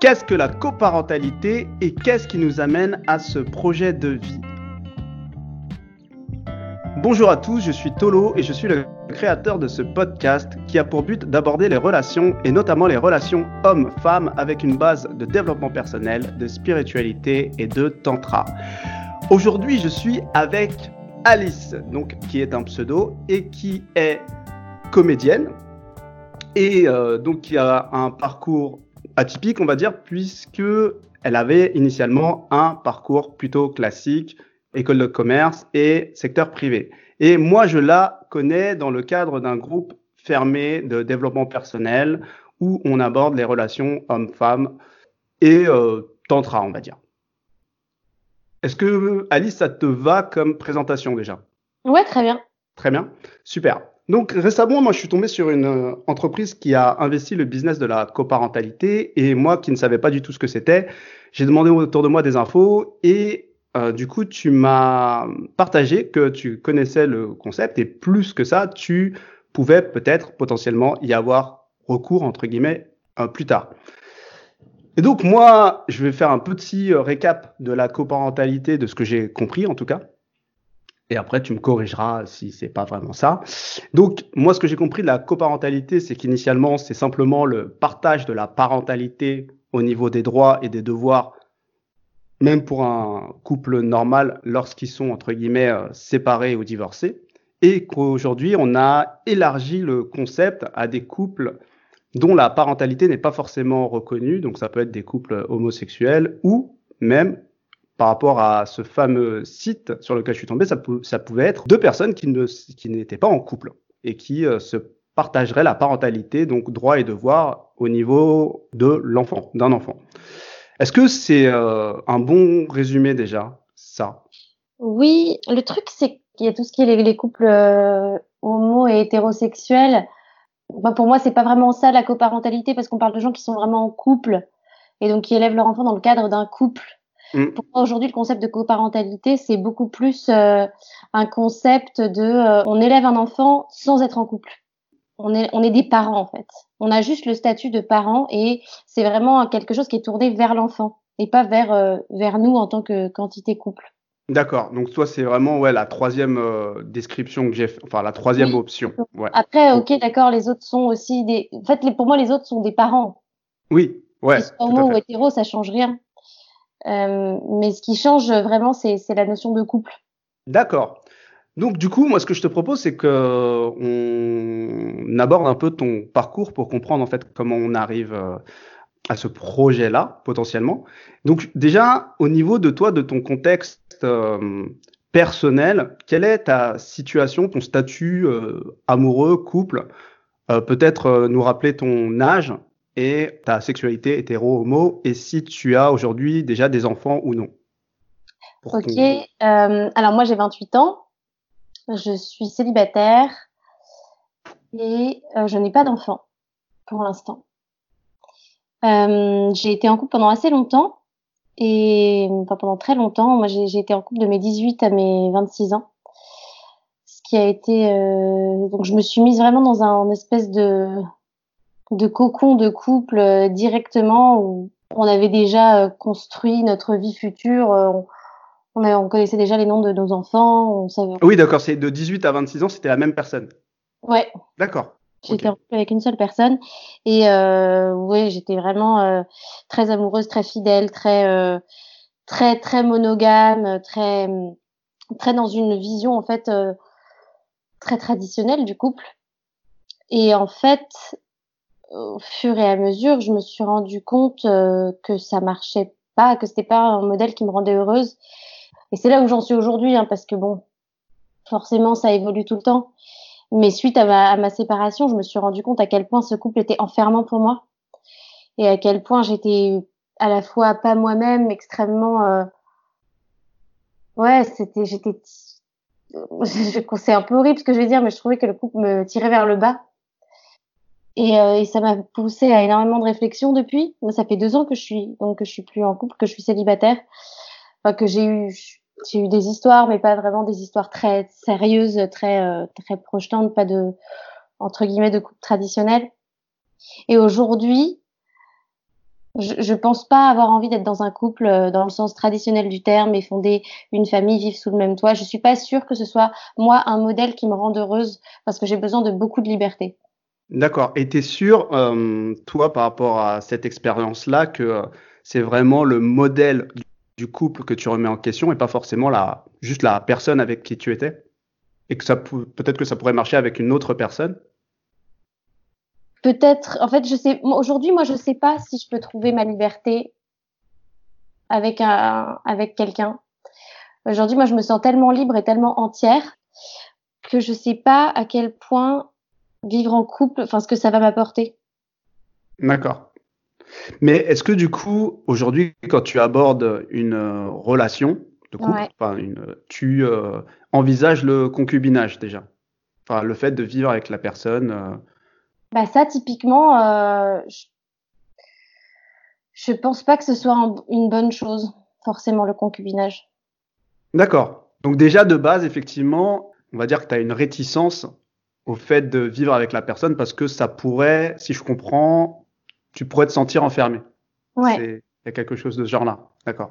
Qu'est-ce que la coparentalité et qu'est-ce qui nous amène à ce projet de vie? Bonjour à tous, je suis Tolo et je suis le créateur de ce podcast qui a pour but d'aborder les relations et notamment les relations hommes-femmes avec une base de développement personnel, de spiritualité et de tantra. Aujourd'hui, je suis avec Alice, donc qui est un pseudo et qui est comédienne et euh, donc qui a un parcours atypique, on va dire, puisque elle avait initialement un parcours plutôt classique, école de commerce et secteur privé. Et moi, je la connais dans le cadre d'un groupe fermé de développement personnel où on aborde les relations hommes-femmes et euh, tantra, on va dire. Est-ce que Alice, ça te va comme présentation déjà? Ouais, très bien. Très bien, super. Donc récemment, moi, je suis tombé sur une euh, entreprise qui a investi le business de la coparentalité et moi, qui ne savais pas du tout ce que c'était, j'ai demandé autour de moi des infos et euh, du coup, tu m'as partagé que tu connaissais le concept et plus que ça, tu pouvais peut-être potentiellement y avoir recours entre guillemets euh, plus tard. Et donc moi, je vais faire un petit récap de la coparentalité, de ce que j'ai compris en tout cas. Et après, tu me corrigeras si c'est pas vraiment ça. Donc, moi, ce que j'ai compris de la coparentalité, c'est qu'initialement, c'est simplement le partage de la parentalité au niveau des droits et des devoirs, même pour un couple normal, lorsqu'ils sont, entre guillemets, euh, séparés ou divorcés. Et qu'aujourd'hui, on a élargi le concept à des couples dont la parentalité n'est pas forcément reconnue. Donc, ça peut être des couples homosexuels ou même par rapport à ce fameux site sur lequel je suis tombé, ça, pouvait être deux personnes qui, n'étaient pas en couple et qui euh, se partageraient la parentalité, donc droit et devoir au niveau de l'enfant, d'un enfant. Est-ce que c'est euh, un bon résumé déjà, ça? Oui, le truc c'est qu'il y a tout ce qui est les, couples euh, homo et hétérosexuels. pour moi, c'est pas vraiment ça la coparentalité parce qu'on parle de gens qui sont vraiment en couple et donc qui élèvent leur enfant dans le cadre d'un couple. Mm. Pour moi, aujourd'hui, le concept de coparentalité, c'est beaucoup plus euh, un concept de euh, on élève un enfant sans être en couple. On est, on est des parents, en fait. On a juste le statut de parent et c'est vraiment quelque chose qui est tourné vers l'enfant et pas vers, euh, vers nous en tant que quantité couple. D'accord. Donc toi, c'est vraiment ouais la troisième description que j'ai, enfin la troisième option. Ouais. Après, ok, d'accord. Les autres sont aussi des. En fait, pour moi, les autres sont des parents. Oui. Ouais. homo ou hétéro, ça change rien. Euh, mais ce qui change vraiment, c'est la notion de couple. D'accord. Donc du coup, moi, ce que je te propose, c'est que on aborde un peu ton parcours pour comprendre en fait comment on arrive euh, à ce projet-là potentiellement. Donc déjà, au niveau de toi, de ton contexte euh, personnel, quelle est ta situation, ton statut amoureux, couple? Peut-être nous rappeler ton âge et ta sexualité hétéro-homo et si tu as aujourd'hui déjà des enfants ou non. Ok, euh, alors moi j'ai 28 ans, je suis célibataire et euh, je n'ai pas d'enfants pour l'instant. Euh, j'ai été en couple pendant assez longtemps et enfin pendant très longtemps. Moi j'ai été en couple de mes 18 à mes 26 ans. Ce qui a été donc je me suis mise vraiment dans un espèce de de cocon de couple euh, directement où on avait déjà euh, construit notre vie future. Euh, on, on, connaissait déjà les noms de nos enfants. On savait... Oui, d'accord. C'est de 18 à 26 ans, c'était la même personne. Ouais. D'accord. J'étais en couple avec une seule personne et euh, ouais, j'étais vraiment très amoureuse, très fidèle, très très très monogame, très très dans une vision en fait très traditionnelle du couple. Et en fait, au fur et à mesure, je me suis rendu compte euh, que ça marchait pas, que c'était pas un modèle qui me rendait heureuse. Et c'est là où j'en suis aujourd'hui, hein, parce que bon, forcément, ça évolue tout le temps. Mais suite à ma, à ma, séparation, je me suis rendu compte à quel point ce couple était enfermant pour moi et à quel point j'étais à la fois pas moi-même, extrêmement. Euh... Ouais, c'était, j'étais. C'est un peu horrible ce que je vais dire, mais je trouvais que le couple me tirait vers le bas et, euh, et ça m'a poussé à énormément de réflexions depuis. Moi, ça fait deux ans que je suis donc que je suis plus en couple, que je suis célibataire, enfin, que j'ai eu j'ai eu des histoires, mais pas vraiment des histoires très sérieuses, très euh, très projetantes, pas de entre guillemets de couple traditionnel. Et aujourd'hui, je, je pense pas avoir envie d'être dans un couple euh, dans le sens traditionnel du terme et fonder une famille, vivre sous le même toit. Je suis pas sûre que ce soit moi un modèle qui me rende heureuse parce que j'ai besoin de beaucoup de liberté. D'accord. Et tu es sûr, euh, toi, par rapport à cette expérience-là, que euh, c'est vraiment le modèle du couple que tu remets en question et pas forcément la, juste la personne avec qui tu étais? Et que ça peut-être que ça pourrait marcher avec une autre personne? Peut-être, en fait, je sais, aujourd'hui, moi, je sais pas si je peux trouver ma liberté avec un, avec quelqu'un. Aujourd'hui, moi, je me sens tellement libre et tellement entière que je sais pas à quel point vivre en couple, enfin, ce que ça va m'apporter. D'accord. Mais est-ce que du coup, aujourd'hui, quand tu abordes une euh, relation de couple, une, tu euh, envisages le concubinage déjà? Enfin, le fait de vivre avec la personne euh, bah ça, typiquement, euh, je, je pense pas que ce soit une bonne chose, forcément, le concubinage. D'accord. Donc déjà, de base, effectivement, on va dire que tu as une réticence au fait de vivre avec la personne parce que ça pourrait, si je comprends, tu pourrais te sentir enfermé. Ouais. Il y a quelque chose de ce genre-là. D'accord.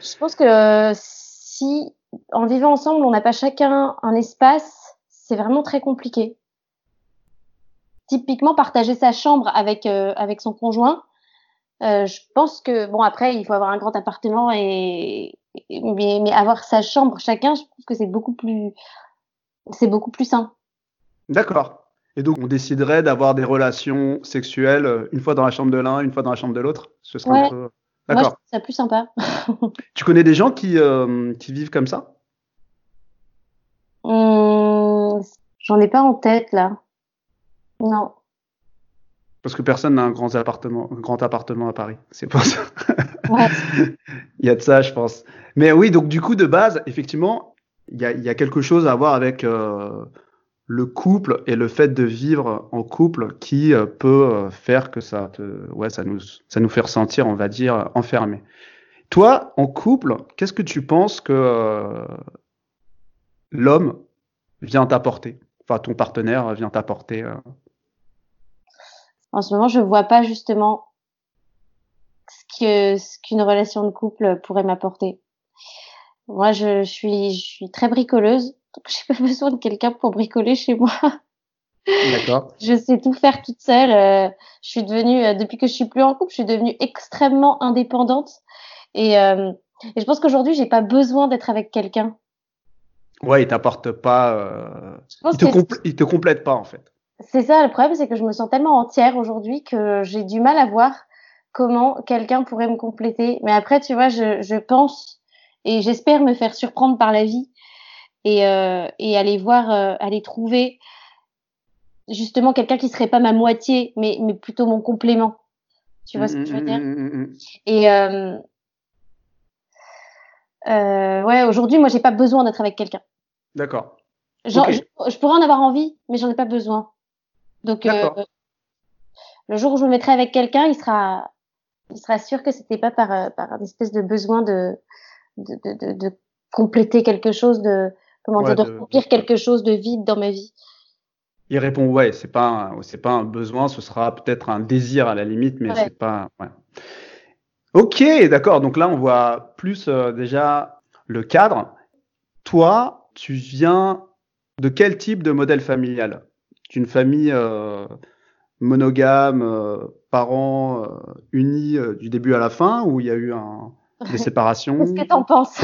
Je pense que si, en vivant ensemble, on n'a pas chacun un espace, c'est vraiment très compliqué typiquement partager sa chambre avec euh, avec son conjoint. Euh, je pense que bon après il faut avoir un grand appartement et, mais, mais avoir sa chambre chacun, je trouve que c'est beaucoup plus c'est beaucoup plus sain. D'accord. Et donc on déciderait d'avoir des relations sexuelles euh, une fois dans la chambre de l'un, une fois dans la chambre de l'autre? Ce serait un peu... D'accord. Moi, je ça plus sympa. tu connais des gens qui euh, qui vivent comme ça? Hum, J'en ai pas en tête là. Non. Parce que personne n'a un grand appartement, un grand appartement à Paris. C'est pour ça. Ouais. il y a de ça, je pense. Mais oui, donc du coup, de base, effectivement, il y a, y a quelque chose à voir avec euh, le couple et le fait de vivre en couple qui euh, peut euh, faire que ça te, ouais, ça nous, ça nous fait ressentir, on va dire, enfermé. Toi, en couple, qu'est-ce que tu penses que euh, l'homme vient t'apporter? Enfin, ton partenaire vient t'apporter en ce moment, je vois pas justement ce que ce qu'une relation de couple pourrait m'apporter. Moi, je, suis je suis très bricoleuse, j'ai pas besoin de quelqu'un pour bricoler chez moi. D'accord. je sais tout faire toute seule. Euh, je suis devenue euh, depuis que je suis plus en couple, je suis devenue extrêmement indépendante et, euh, et je pense qu'aujourd'hui, j'ai pas besoin d'être avec quelqu'un. Ouais, il t'apporte pas. Il, te il te complète pas en fait. C'est ça le problème, c'est que je me sens tellement entière aujourd'hui que j'ai du mal à voir comment quelqu'un pourrait me compléter. Mais après, tu vois, je, je pense et j'espère me faire surprendre par la vie et, euh, et aller voir, euh, aller trouver justement quelqu'un qui serait pas ma moitié, mais, mais plutôt mon complément. Tu vois ce que je veux dire? Mmh, mmh, mmh, Et euh, euh, ouais, aujourd'hui, moi, j'ai pas besoin d'être avec quelqu'un. D'accord. Je, je, pourrais en avoir envie, mais j'en ai pas besoin. Donc, euh, le jour où je me mettrai avec quelqu'un, il sera, il sera sûr que c'était pas par, euh, par une espèce de besoin de, de, de, de compléter quelque chose, de, comment dire, de, remplir quelque chose de vide dans ma vie. Il répond ouais, c'est pas, c'est pas un besoin, ce sera peut-être un désir à la limite, mais c'est pas, ouais. Ok, d'accord. Donc là, on voit plus euh, déjà le cadre. Toi, tu viens de quel type de modèle familial? D'une famille euh, monogame, euh, parents unis du début à la fin, où il y a eu un, des séparations? Qu'est-ce que t'en penses?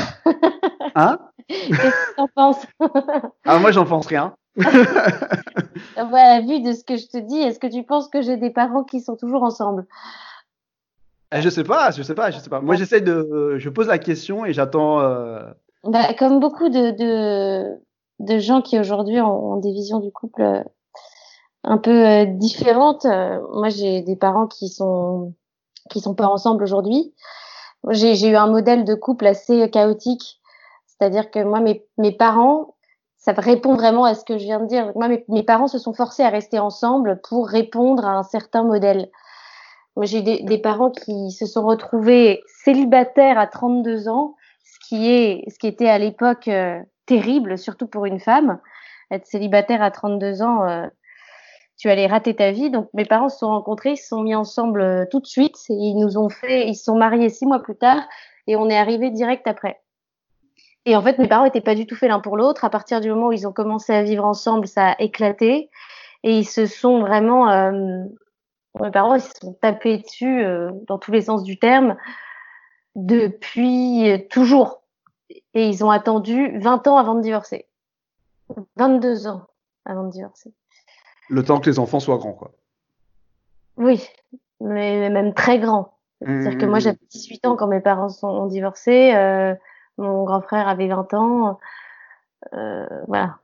Hein? Qu'est-ce que t'en penses? Ah, moi, j'en pense rien. voilà, vu de ce que je te dis, est-ce que tu penses que j'ai des parents qui sont toujours ensemble? Eh, Je sais pas, je sais pas, je sais pas. Moi, j'essaie de, je pose la question et j'attends. Bah, comme beaucoup de, de, de gens qui aujourd'hui ont, ont, des visions du couple un peu euh, différente. Euh, moi, j'ai des parents qui sont qui sont pas ensemble aujourd'hui. J'ai eu un modèle de couple assez chaotique, c'est-à-dire que moi, mes, parents, ça répond vraiment à ce que je viens de dire. Moi, mes, parents se sont forcés à rester ensemble pour répondre à un certain modèle. Moi, j'ai des, des parents qui se sont retrouvés célibataires à 32 ans, ce qui est, ce qui était à l'époque euh, terrible, surtout pour une femme. Être célibataire à 32 ans, tu allais rater ta vie. Donc mes parents se sont rencontrés, ils se sont mis ensemble euh, tout de suite. Ils nous ont fait, ils se sont mariés six mois plus tard et on est arrivé direct après. Et en fait, mes parents étaient pas du tout faits l'un pour l'autre. À partir du moment où ils ont commencé à vivre ensemble, ça a éclaté et ils se sont vraiment, euh, mes parents ils se sont tapés dessus euh, dans tous les sens du terme depuis euh, toujours. Et ils ont attendu 20 ans avant de divorcer. 22 ans avant de divorcer. Le temps que les enfants soient grands, quoi. Oui, mais même très grands. C'est-à-dire que moi, mmh. j'avais 18 ans quand mes parents sont, ont divorcé. Euh, mon grand frère avait 20 ans. Euh, voilà.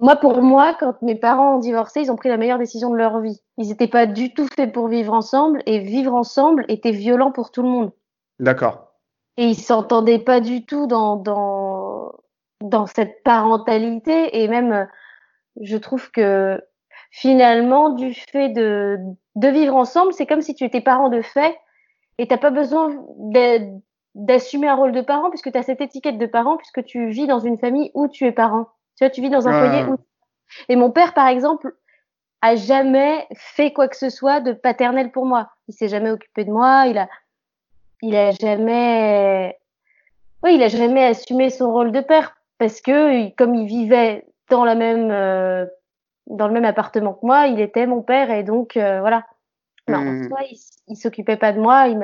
Moi, pour moi, quand mes parents ont divorcé, ils ont pris la meilleure décision de leur vie. Ils n'étaient pas du tout faits pour vivre ensemble et vivre ensemble était violent pour tout le monde. D'accord. Et ils s'entendaient pas du tout dans, dans, dans cette parentalité et même, je trouve que finalement, du fait de, de vivre ensemble, c'est comme si tu étais parent de fait et t'as pas besoin d'assumer un rôle de parent puisque tu as cette étiquette de parent puisque tu vis dans une famille où tu es parent. Tu vois, tu vis dans un foyer où. Et mon père, par exemple, a jamais fait quoi que ce soit de paternel pour moi. Il s'est jamais occupé de moi. Il a, il a jamais, oui, il a jamais assumé son rôle de père parce que comme il vivait dans la même, euh, dans le même appartement que moi, il était mon père et donc euh, voilà. Non, mmh. il, il s'occupait pas de moi. Il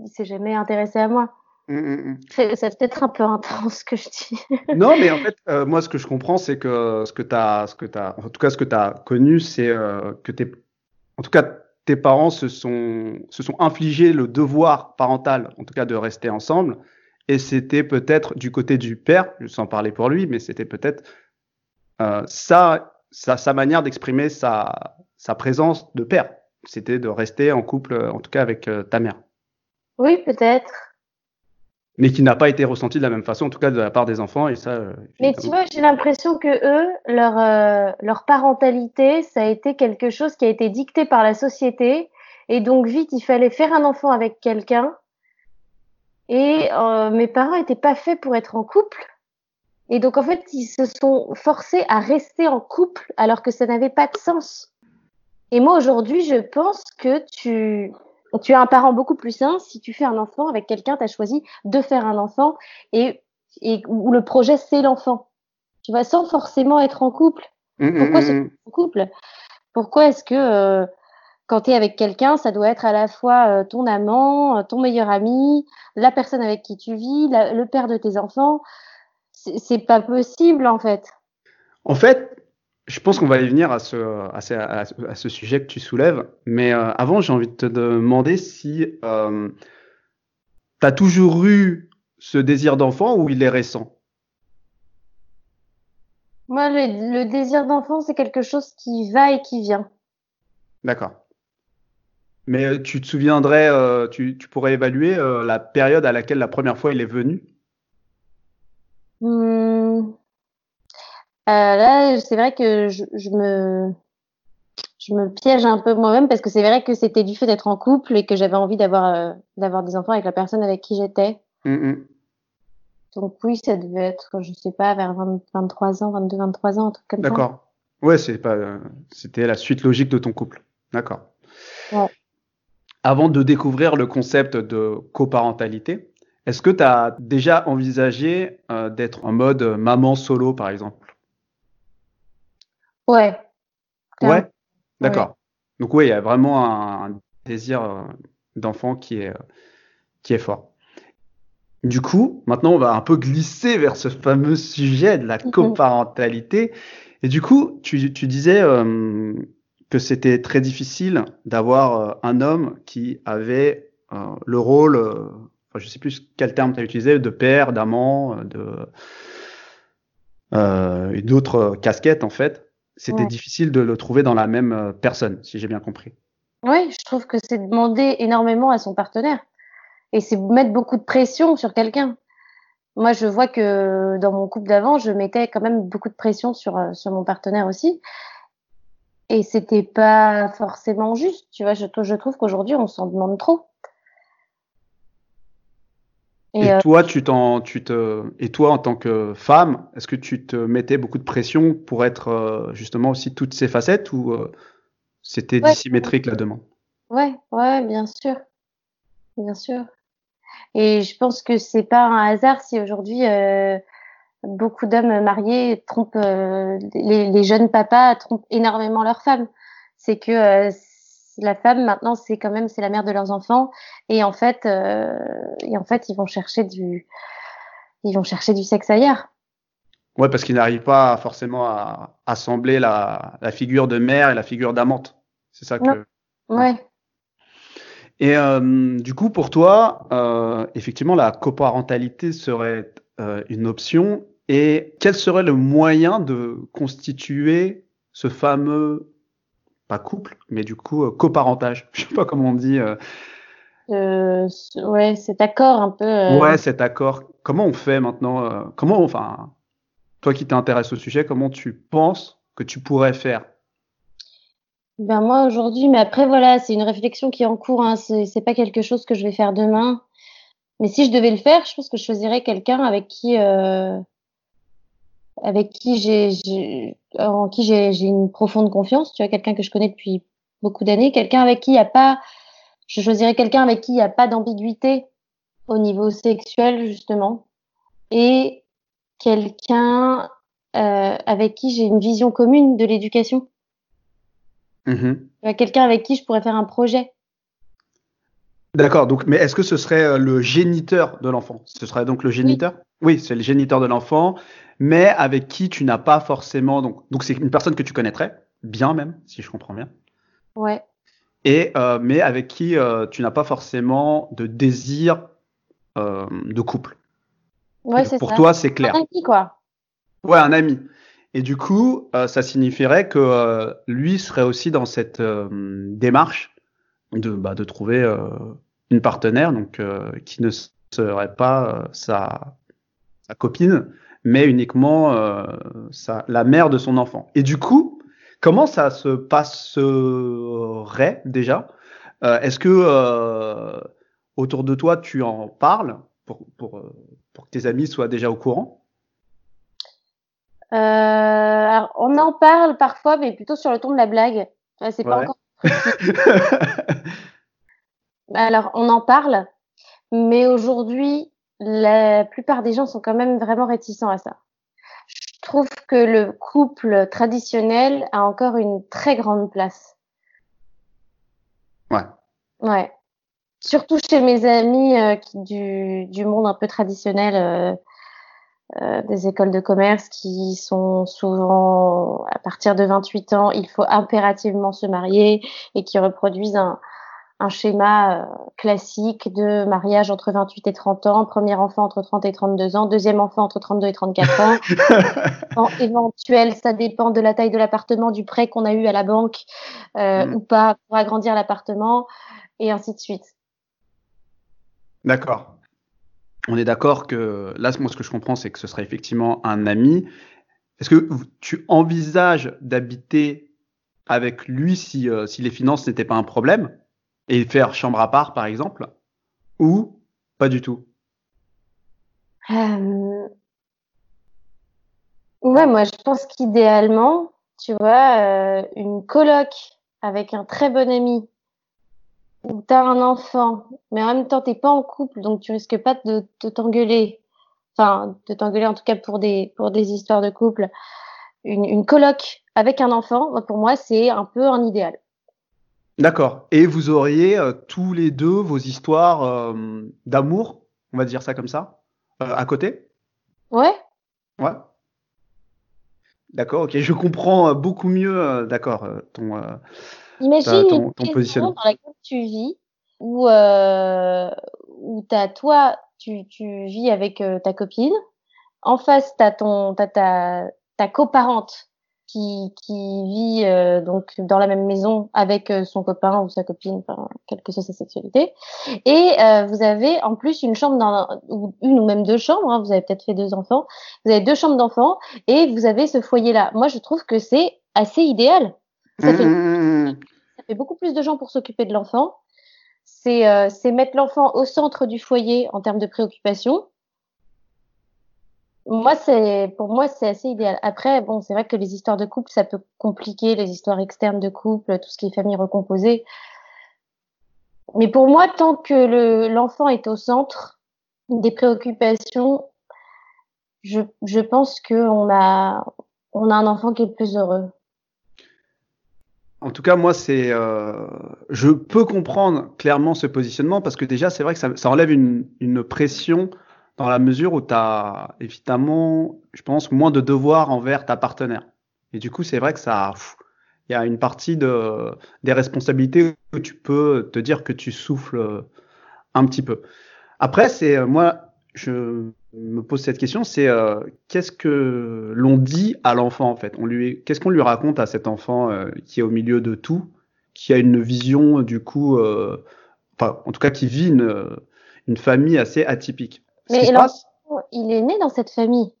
il s'est jamais intéressé à moi. Mmh, mmh, mmh. C'est peut-être un peu intense ce que je dis. non, mais en fait, euh, moi, ce que je comprends, c'est que ce que tu as, ce que as, en tout cas, ce que tu as connu, c'est euh, que tes, en tout cas, tes parents se sont, se sont infligés le devoir parental, en tout cas, de rester ensemble. Et c'était peut-être du côté du père, sans parler pour lui, mais c'était peut-être euh, sa, sa, sa, manière d'exprimer sa, sa présence de père. C'était de rester en couple, en tout cas, avec euh, ta mère. Oui, peut-être mais qui n'a pas été ressenti de la même façon, en tout cas de la part des enfants. Et ça. Euh, mais tu vois, j'ai l'impression que eux, leur euh, leur parentalité, ça a été quelque chose qui a été dicté par la société, et donc vite, il fallait faire un enfant avec quelqu'un. Et euh, mes parents étaient pas faits pour être en couple. Et donc en fait, ils se sont forcés à rester en couple alors que ça n'avait pas de sens. Et moi aujourd'hui, je pense que tu tu es un parent beaucoup plus sain si tu fais un enfant avec quelqu'un, tu as choisi de faire un enfant et, et où le projet c'est l'enfant. Tu vas sans forcément être en couple. Mmh, mmh, Pourquoi mmh, en couple? Pourquoi est-ce que euh, quand tu es avec quelqu'un, ça doit être à la fois euh, ton amant, euh, ton meilleur ami, la personne avec qui tu vis, le père de tes enfants? C'est pas possible en fait. En fait, je pense qu'on va y venir à ce, à ce, à ce, sujet que tu soulèves. Mais euh, avant, j'ai envie de te demander si euh, tu as toujours eu ce désir d'enfant ou il est récent? Moi, le, le désir d'enfant, c'est quelque chose qui va et qui vient. D'accord. Mais euh, tu te souviendrais, euh, tu, tu, pourrais évaluer la période à laquelle la première fois il est venu? Mmh. Euh, là, c'est vrai que je, je, me je me piège un peu moi-même parce que c'est vrai que c'était du fait d'être en couple et que j'avais envie d'avoir euh, d'avoir des enfants avec la personne avec qui j'étais. Mm Donc oui, ça devait être, je sais pas, vers 20, 23 ans, 22, 23 ans, un truc comme ça. D'accord. Ouais, c'est pas, c'était la suite logique de ton couple. D'accord. Ouais. Avant de découvrir le concept de coparentalité, est-ce que tu as déjà envisagé euh, d'être en mode maman solo, par exemple? Ouais. Ouais. D'accord. Donc oui, il y a vraiment un, désir euh, d'enfant qui est, qui est fort. Du coup, maintenant, on va un peu glisser vers ce fameux sujet de la mhm. coparentalité. Et du coup, tu, tu disais euh, que c'était très difficile d'avoir euh, un homme qui avait le rôle, enfin, je sais plus quel terme tu as utilisé, de père, d'amant, de et d'autres casquettes en fait c'était difficile de le trouver dans la même euh, personne, si j'ai bien compris. Oui, je trouve que c'est demander énormément à son partenaire. Et c'est mettre beaucoup de pression sur quelqu'un. Moi, je vois que dans mon couple d'avant, je mettais quand même beaucoup de pression sur, euh, sur mon partenaire aussi. Et c'était pas forcément juste. Tu vois, je, je trouve qu'aujourd'hui, on s'en demande trop. Et, toi, tu t'en, tu te, et toi, en tant que femme, est-ce que tu te mettais beaucoup de pression pour être justement aussi toutes ces facettes ou c'était dissymétrique la demande? Ouais, ouais, bien sûr, bien sûr. Et je pense que c'est pas un hasard si aujourd'hui euh, beaucoup d'hommes mariés trompent euh, les, les, jeunes papas trompent énormément leurs femmes. C'est que euh, la femme maintenant c'est quand même c'est la mère de leurs enfants et en fait et en fait ils vont chercher du ils vont chercher du sexe ailleurs. Ouais, parce qu'ils n'arrivent pas forcément à assembler la, la, figure de mère et la figure d'amante. C'est ça que. Ouais. Et euh, du coup, pour toi, euh, effectivement, la coparentalité serait euh, une option. Et quel serait le moyen de constituer ce fameux, pas couple, mais du coup, coparentage Je sais pas comment on dit. ouais, cet accord un peu. Ouais, cet accord. Comment on fait maintenant Comment, enfin, toi qui t'intéresses au sujet, comment tu penses que tu pourrais faire? Ben moi aujourd'hui, mais après voilà, c'est une réflexion qui est en cours. Hein. C'est pas quelque chose que je vais faire demain. Mais si je devais le faire, je pense que je choisirais quelqu'un avec qui, euh, avec qui j'ai, en qui j'ai une profonde confiance. Tu vois, quelqu'un que je connais depuis beaucoup d'années, quelqu'un avec qui il n'y a pas, je choisirais quelqu'un avec qui il n'y a pas d'ambiguïté au niveau sexuel justement, et quelqu'un euh, avec qui j'ai une vision commune de l'éducation. Mmh quelqu'un avec qui je pourrais faire un projet. D'accord, donc mais est-ce que ce serait euh, le géniteur de l'enfant? Ce serait donc le géniteur? Oui, c'est le géniteur de l'enfant, mais avec qui tu n'as pas forcément donc donc c'est une personne que tu connaîtrais bien même, si je comprends bien. Ouais. Et euh, mais avec qui euh, tu n'as pas forcément de désir de couple. Ouais, c'est ça. Pour toi, c'est clair. Un ami, quoi. Ouais, un ami. Et du coup, euh, ça signifierait que euh, lui serait aussi dans cette euh, démarche de, bah, de trouver une partenaire, donc qui ne serait pas sa, sa, copine, mais uniquement sa, la mère de son enfant. Et du coup, comment ça se passerait déjà? Est-ce que autour de toi, tu en parles pour, pour, pour que tes amis soient déjà au courant? Euh, alors, on en parle parfois, mais plutôt sur le ton de la blague. C'est pas encore. alors, on en parle, mais aujourd'hui, la plupart des gens sont quand même vraiment réticents à ça. Je trouve que le couple traditionnel a encore une très grande place. Ouais. Ouais. Surtout chez mes amis euh, qui, du, du monde un peu traditionnel. Euh, euh, des écoles de commerce qui sont souvent à partir de 28 ans, il faut impérativement se marier et qui reproduisent un, un schéma euh, classique de mariage entre 28 et 30 ans, premier enfant entre 30 et 32 ans, deuxième enfant entre 32 et 34 ans. en éventuel, ça dépend de la taille de l'appartement, du prêt qu'on a eu à la banque euh, mm. ou pas pour agrandir l'appartement, et ainsi de suite. D'accord on est d'accord que là, moi, ce que je comprends, c'est que ce serait effectivement un ami. Est-ce que tu envisages d'habiter avec lui si, euh, si les finances n'étaient pas un problème? Et faire chambre à part, par exemple, ou pas du tout? Euh... Ouais, moi, je pense qu'idéalement, tu vois, euh, une coloc avec un très bon ami où tu as un enfant, mais en même temps, tu pas en couple, donc tu risques pas de, t'engueuler. Enfin, de t'engueuler en tout cas pour des, pour des histoires de couple. Une, une coloc avec un enfant, pour moi, c'est un peu un idéal. D'accord. Et vous auriez euh, tous les deux vos histoires euh, d'amour, on va dire ça comme ça, euh, à côté? Ouais. Ouais. D'accord, ok. Je comprends beaucoup mieux, d'accord, ton Imagine ton, une positionnement dans laquelle tu vis, où, où as, toi, tu, tu vis avec ta copine. En face, tu as, ton, ta, ta coparente qui, qui vit euh, donc dans la même maison avec euh, son copain ou sa copine, enfin, quelle que soit sa sexualité. Et euh, vous avez en plus une chambre, dans, ou une ou même deux chambres, hein, vous avez peut-être fait deux enfants, vous avez deux chambres d'enfants et vous avez ce foyer-là. Moi, je trouve que c'est assez idéal. Ça fait, mmh, mmh, mmh, ça fait beaucoup plus de gens pour s'occuper de l'enfant. c'est euh, mettre l'enfant au centre du foyer en termes de préoccupation. Moi, c'est pour moi c'est assez idéal. Après, bon, c'est vrai que les histoires de couple, ça peut compliquer les histoires externes de couple, tout ce qui est famille recomposée. Mais pour moi, tant que l'enfant est au centre des préoccupations, je, je pense qu'on a on a un enfant qui est plus heureux. En tout cas, moi, c'est, euh, je peux comprendre clairement ce positionnement parce que déjà, c'est vrai que ça, enlève une, pression dans la mesure où tu as évidemment, je pense, moins de devoirs envers ta partenaire. Et du coup, c'est vrai que ça, il y a une partie de, des responsabilités où tu peux te dire que tu souffles un petit peu. Après, c'est euh, moi, je me pose cette question, c'est euh, qu'est-ce que l'on dit à l'enfant en fait? On lui, qu'est-ce qu'on lui raconte à cet enfant euh, qui est au milieu de tout, qui a une vision du coup, euh, enfin en tout cas qui vit une, une famille assez atypique? Mais il est né dans cette famille.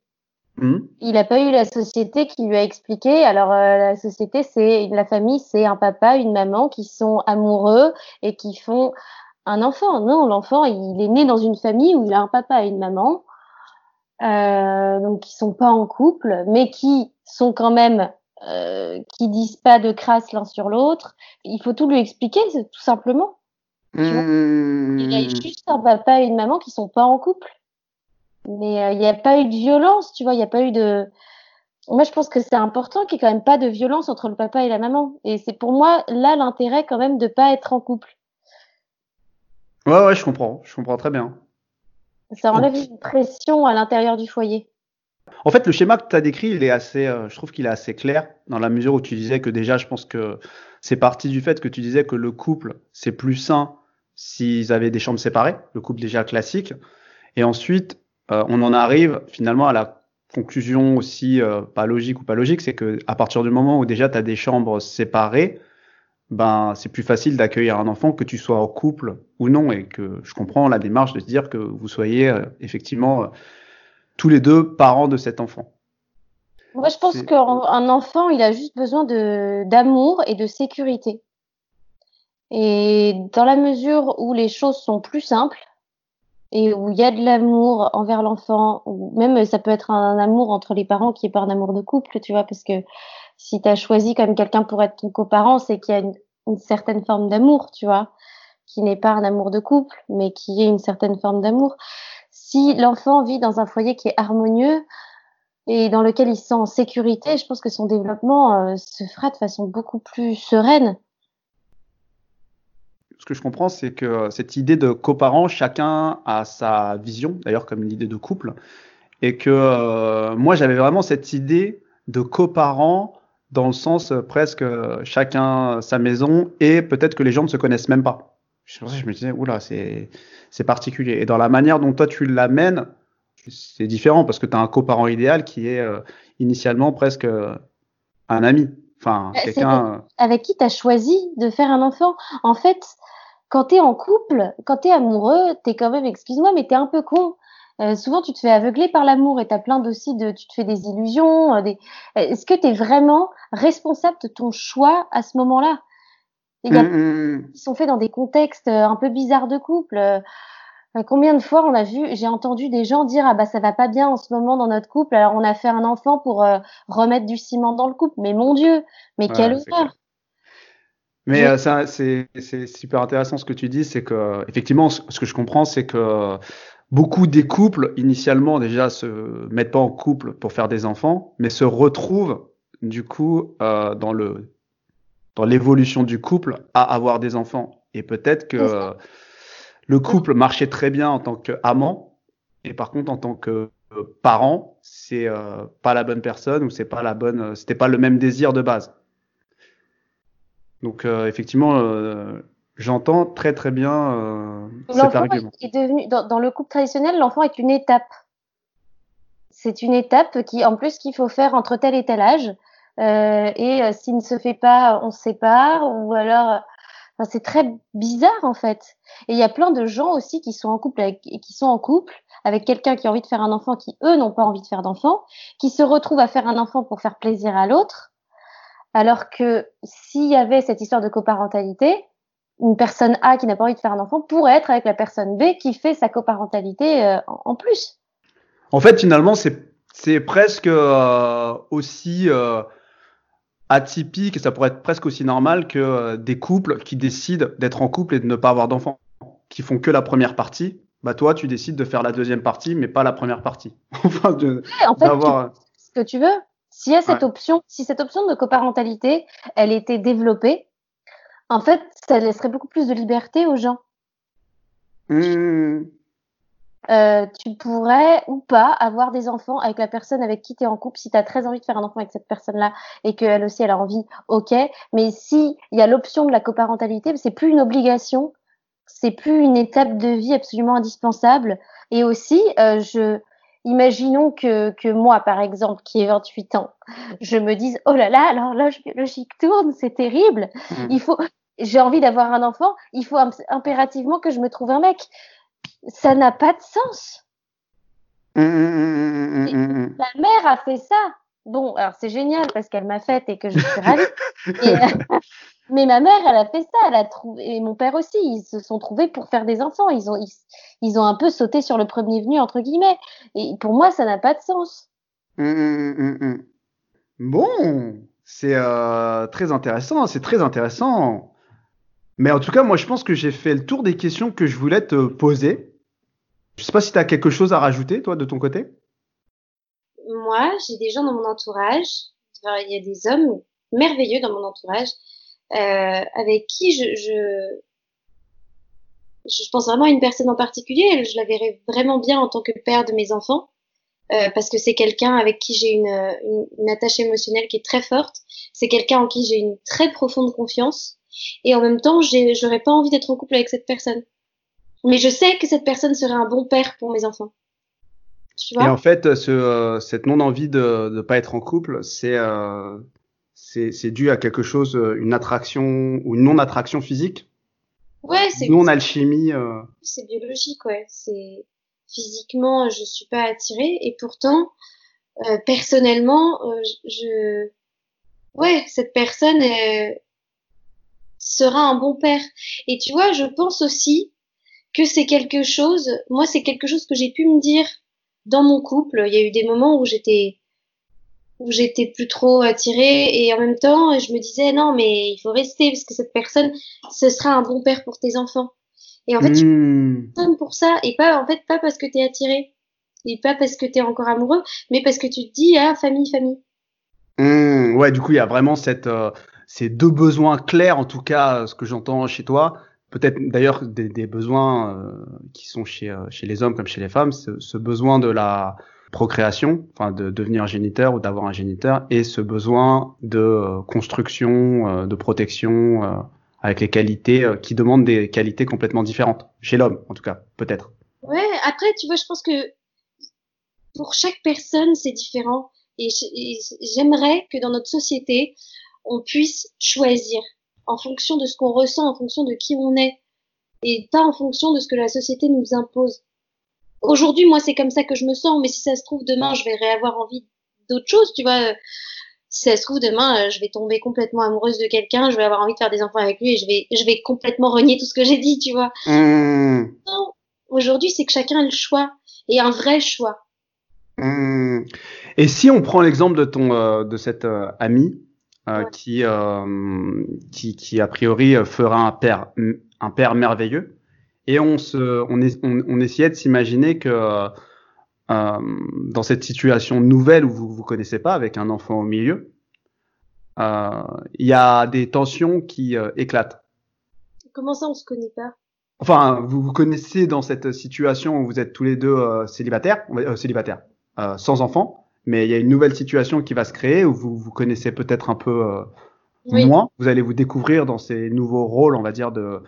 Mmh. Il n'a pas eu la société qui lui a expliqué. Alors la société, c'est la famille, c'est un papa, une maman qui sont amoureux et qui font un enfant. Non, l'enfant, il est né dans une famille où il a un papa et une maman euh, donc qui sont pas en couple, mais qui sont quand même euh, qui disent pas de crasse l'un sur l'autre. Il faut tout lui expliquer, tout simplement. Mmh. Il y a juste un papa et une maman qui sont pas en couple, mais euh, il n'y a pas eu de violence, tu vois. Il n'y a pas eu de. Moi, je pense que c'est important qu'il n'y ait quand même pas de violence entre le papa et la maman. Et c'est pour moi là l'intérêt quand même de pas être en couple. Ouais, ouais, je comprends, je comprends très bien. Ça enlève une pression à l'intérieur du foyer. En fait, le schéma que tu as décrit, il est assez, euh, je trouve qu'il est assez clair dans la mesure où tu disais que déjà, je pense que c'est parti du fait que tu disais que le couple, c'est plus sain s'ils avaient des chambres séparées, le couple déjà classique. Et ensuite, euh, on en arrive finalement à la conclusion aussi euh, pas logique ou pas logique, c'est que à partir du moment où déjà tu as des chambres séparées, ben c'est plus facile d'accueillir un enfant que tu sois en couple ou non et que je comprends la démarche de se dire que vous soyez euh, effectivement tous les deux parents de cet enfant. Moi, je pense qu'un enfant, il a juste besoin de d'amour et de sécurité. Et dans la mesure où les choses sont plus simples et où il y a de l'amour envers l'enfant, ou même ça peut être un amour entre les parents qui est pas un amour de couple, tu vois, parce que si tu as choisi comme quelqu'un pour être ton coparent, c'est qu'il y a une, certaine forme d'amour, tu vois, qui n'est pas un amour de couple, mais qui est une certaine forme d'amour. Si l'enfant vit dans un foyer qui est harmonieux et dans lequel il se sent en sécurité, je pense que son développement euh, se fera de façon beaucoup plus sereine. Ce que je comprends, c'est que cette idée de coparent, chacun a sa vision, d'ailleurs comme l'idée de couple, et que euh, moi j'avais vraiment cette idée de coparent dans le sens euh, presque euh, chacun sa maison et peut-être que les gens ne se connaissent même pas. Je, me disais, oula, c'est, c'est particulier. Et dans la manière dont toi tu l'amènes, c'est différent parce que tu as un coparent idéal qui est euh, initialement presque un ami. Enfin, bah, quelqu'un. Avec qui tu as choisi de faire un enfant. En fait, quand tu es en couple, quand tu es amoureux, tu es quand même, excuse-moi, mais tu es un peu con. Euh, souvent, tu te fais aveugler par l'amour et tu as plein aussi de, tu te fais des illusions. Euh, des... Euh, est-ce que tu es vraiment responsable de ton choix à ce moment-là? Il y a mmh, mmh, mmh. qui sont faits dans des contextes un peu bizarres de couple. Combien de fois on a vu, j'ai entendu des gens dire ah bah ça va pas bien en ce moment dans notre couple, alors on a fait un enfant pour remettre du ciment dans le couple. Mais mon Dieu, mais quelle horreur mais ça, c'est super intéressant ce que tu dis, c'est que effectivement, ce que je comprends, c'est que beaucoup des couples, initialement, déjà, se mettent pas en couple pour faire des enfants, mais se retrouvent, du coup, euh, dans le dans l'évolution du couple à avoir des enfants. Et peut-être que le couple marchait très bien en tant qu'amant, et par contre, en tant que parent, c'est euh, pas la bonne personne ou c'est pas la bonne, c'était pas le même désir de base. Donc euh, effectivement, euh, J'entends très très bien euh, cet argument. Est devenu, dans, dans le couple traditionnel, l'enfant est une étape. C'est une étape qui, en plus, qu'il faut faire entre tel et tel âge. Euh, et euh, s'il ne se fait pas, on se sépare. Ou alors, c'est très bizarre en fait. Et il y a plein de gens aussi qui sont en couple avec, qui sont en couple avec quelqu'un qui a envie de faire un enfant, qui eux n'ont pas envie de faire d'enfant, qui se retrouvent à faire un enfant pour faire plaisir à l'autre. Alors que s'il y avait cette histoire de coparentalité, une personne A qui n'a pas envie de faire un enfant pourrait être avec la personne B qui fait sa coparentalité euh, en, plus. En fait, finalement, c'est presque euh, aussi euh, atypique, ça pourrait être presque aussi normal que des couples qui décident d'être en couple et de ne pas avoir d'enfants, qui font que la première partie. Bah toi, tu décides de faire la deuxième partie, mais pas la première partie. enfin, de, en fait, ce que tu veux. S'il y a cette option, si cette option de coparentalité, elle était développée, en fait, ça laisserait beaucoup plus de liberté aux gens. Mmh. Euh, tu pourrais ou pas avoir des enfants avec la personne avec qui tu es en couple si tu as très envie de faire un enfant avec cette personne-là et qu'elle aussi elle a envie, ok. Mais si il y a l'option de la coparentalité, c'est plus une obligation, c'est plus une étape de vie absolument indispensable. Et aussi, euh, je, imaginons que, que moi, par exemple, qui ai 28 ans, je me dise, oh là là, l'horloge biologique tourne, c'est terrible. Mmh. Il faut, j'ai envie d'avoir un enfant, il faut impérativement que je me trouve un mec. Ça n'a pas de sens. Mmh, mmh, Ma mère a fait ça. Bon, alors c'est génial parce qu'elle m'a fait et que je suis ravie. Euh, mais ma mère, elle a fait ça. Elle a trouvé, et mon père aussi, ils se sont trouvés pour faire des enfants. Ils ont, ils, ont un peu sauté sur le premier venu, entre guillemets. Et pour moi, ça n'a pas de sens. bon, c'est euh, très intéressant. C'est très intéressant. Mais en tout cas, moi, je pense que j'ai fait le tour des questions que je voulais te poser. Je sais pas si tu as quelque chose à rajouter, toi, de ton côté. Moi, j'ai des gens dans mon entourage. il y a des hommes merveilleux dans mon entourage euh, avec qui je, je, je pense vraiment à une personne en particulier. Je la verrais vraiment bien en tant que père de mes enfants. Euh, parce que c'est quelqu'un avec qui j'ai une, une, une, attache émotionnelle qui est très forte. C'est quelqu'un en qui j'ai une très profonde confiance. Et en même temps, j'aurais pas envie d'être en couple avec cette personne. Mais je sais que cette personne serait un bon père pour mes enfants. Tu vois? Et en fait, ce, euh, cette non-envie de ne pas être en couple, c'est euh, c'est dû à quelque chose, euh, une attraction ou une non-attraction physique? Ouais, c'est non-alchimie. Euh... C'est biologique, ouais. C'est physiquement, je suis pas attirée et pourtant, personnellement, je, ouais, cette personne sera un bon père. Et tu vois, je pense aussi que c'est quelque chose. Moi, c'est quelque chose que j'ai pu me dire dans mon couple. Il y a eu des moments où j'étais où j'étais plus trop attirée et en même temps je me disais non mais il faut rester parce que cette personne ce sera un bon père pour tes enfants et en fait tu mmh. pour ça et pas en fait pas parce que tu es attiré et pas parce que tu es encore amoureux mais parce que tu te dis ah famille famille mmh, ouais du coup il y a vraiment cette euh, ces deux besoins clairs en tout cas ce que j'entends chez toi peut-être d'ailleurs des, besoins euh, qui sont chez euh, chez les hommes comme chez les femmes ce, ce besoin de la procréation, enfin de devenir géniteur ou d'avoir un géniteur, et ce besoin de euh, construction, euh, de protection, euh, avec les qualités qui demandent des qualités complètement différentes chez l'homme, en tout cas, peut-être. Ouais. Après, tu vois, je pense que pour chaque personne, c'est différent, et j'aimerais que dans notre société, on puisse choisir en fonction de ce qu'on ressent, en fonction de qui on est, et pas en fonction de ce que la société nous impose aujourd'hui, moi, c'est comme ça que je me sens, mais si ça se trouve, demain, je vais avoir envie d'autre chose, tu vois. Si ça se trouve, demain, euh, je vais tomber complètement amoureuse de quelqu'un, je vais avoir envie de faire des enfants avec lui et je vais, je vais complètement renier tout ce que j'ai dit, tu vois. Mmh. Non, aujourd'hui, c'est que chacun a le choix et un vrai choix. Mmh. Et si on prend l'exemple de ton, euh, de cette euh, amie qui, qui, qui a priori fera un père, un père merveilleux, et on se, on, on, essayait de s'imaginer que euh, dans cette situation nouvelle où vous vous connaissez pas avec un enfant au milieu, euh, il y a des tensions qui euh, éclatent. Comment ça, on se connaît pas? Enfin, vous vous connaissez dans cette situation où vous êtes tous les deux euh, célibataires, célibataires, sans enfants, mais il y a une nouvelle situation qui va se créer où vous vous connaissez peut-être un peu moins. Vous allez vous découvrir dans ces nouveaux rôles, on va dire, de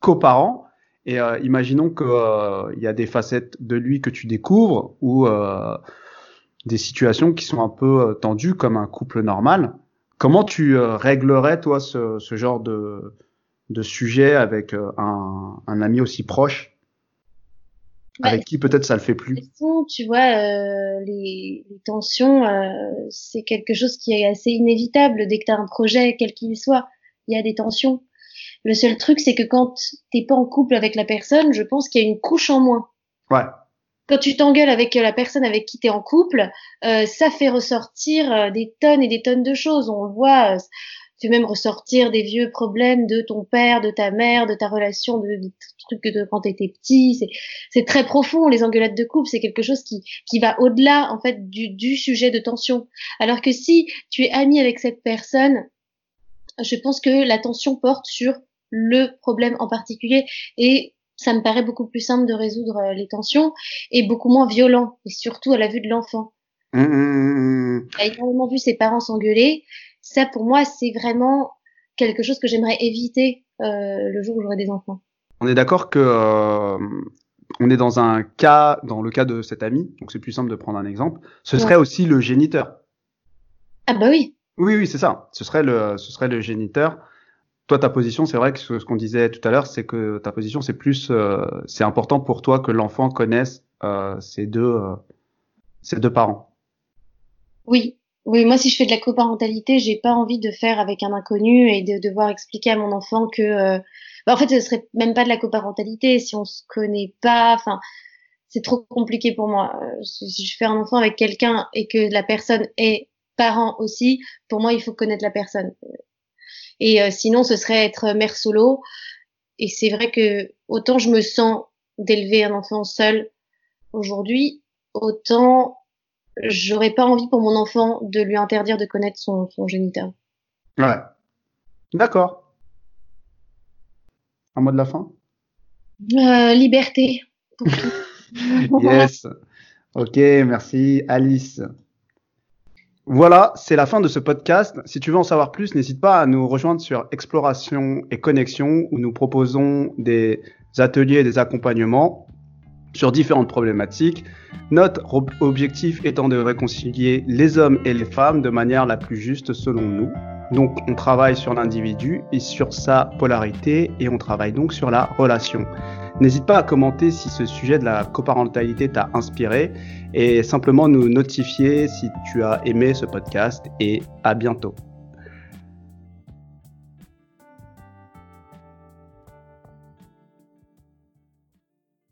coparents. Et euh, imaginons qu'il euh, y a des facettes de lui que tu découvres ou euh, des situations qui sont un peu tendues comme un couple normal. Comment tu réglerais toi ce, ce genre de, de sujet avec un, un ami aussi proche avec qui peut-être ça le fait plus. Tu vois, euh, les, les, tensions, euh, c'est quelque chose qui est assez inévitable dès que tu as un projet, quel qu'il soit. Il y a des tensions. Le seul truc, c'est que quand t'es pas en couple avec la personne, je pense qu'il y a une couche en moins. Ouais. Quand tu t'engueules avec la personne avec qui tu es en couple, euh, ça fait ressortir euh, des tonnes et des tonnes de choses. On le voit, tu même ressortir des vieux problèmes de ton père, de ta mère, de ta relation, de, de trucs de quand t'étais petit. C'est, très profond. Les engueulades de couple, c'est quelque chose qui, qui va au-delà en fait du, du sujet de tension. Alors que si tu es ami avec cette personne, je pense que la tension porte sur le problème en particulier et ça me paraît beaucoup plus simple de résoudre euh, les tensions et beaucoup moins violent, et surtout à la vue de l'enfant. Mmh, mmh, mmh, Il a énormément vu ses parents s'engueuler. Ça, pour moi, c'est vraiment quelque chose que j'aimerais éviter euh, le jour où j'aurai des enfants. On est d'accord que euh, on est dans un cas, dans le cas de cet ami, donc c'est plus simple de prendre un exemple. Ce serait aussi le géniteur. Ah bah oui. Oui, oui, c'est ça. Ce serait le, ce serait le géniteur. Toi, ta position, c'est vrai que ce, ce qu'on disait tout à l'heure, c'est que ta position, c'est plus, euh, c'est important pour toi que l'enfant connaisse ses deux, ses deux parents. Oui, oui. Moi, si je fais de la coparentalité, j'ai pas envie de faire avec un inconnu et de devoir expliquer à mon enfant que, euh, bah, en fait, ce serait même pas de la coparentalité si on se connaît pas. Enfin, c'est trop compliqué pour moi. Euh, si je fais un enfant avec quelqu'un et que la personne est parent aussi, pour moi, il faut connaître la personne. Et euh, sinon, ce serait être mère solo. Et c'est vrai que autant je me sens d'élever un enfant seul aujourd'hui, autant j'aurais pas envie pour mon enfant de lui interdire de connaître son, son géniteur. Ouais. D'accord. Un mot de la fin? Euh, liberté. Yes. Ok, merci Alice. Voilà, c'est la fin de ce podcast. Si tu veux en savoir plus, n'hésite pas à nous rejoindre sur Exploration et Connexion où nous proposons des ateliers et des accompagnements sur différentes problématiques. Notre ob- objectif étant de réconcilier les hommes et les femmes de manière la plus juste selon nous. Donc on travaille sur l'individu et sur sa polarité et on travaille donc sur la relation. N'hésite pas à commenter si ce sujet de la coparentalité t'a inspiré et simplement nous notifier si tu as aimé ce podcast et à bientôt.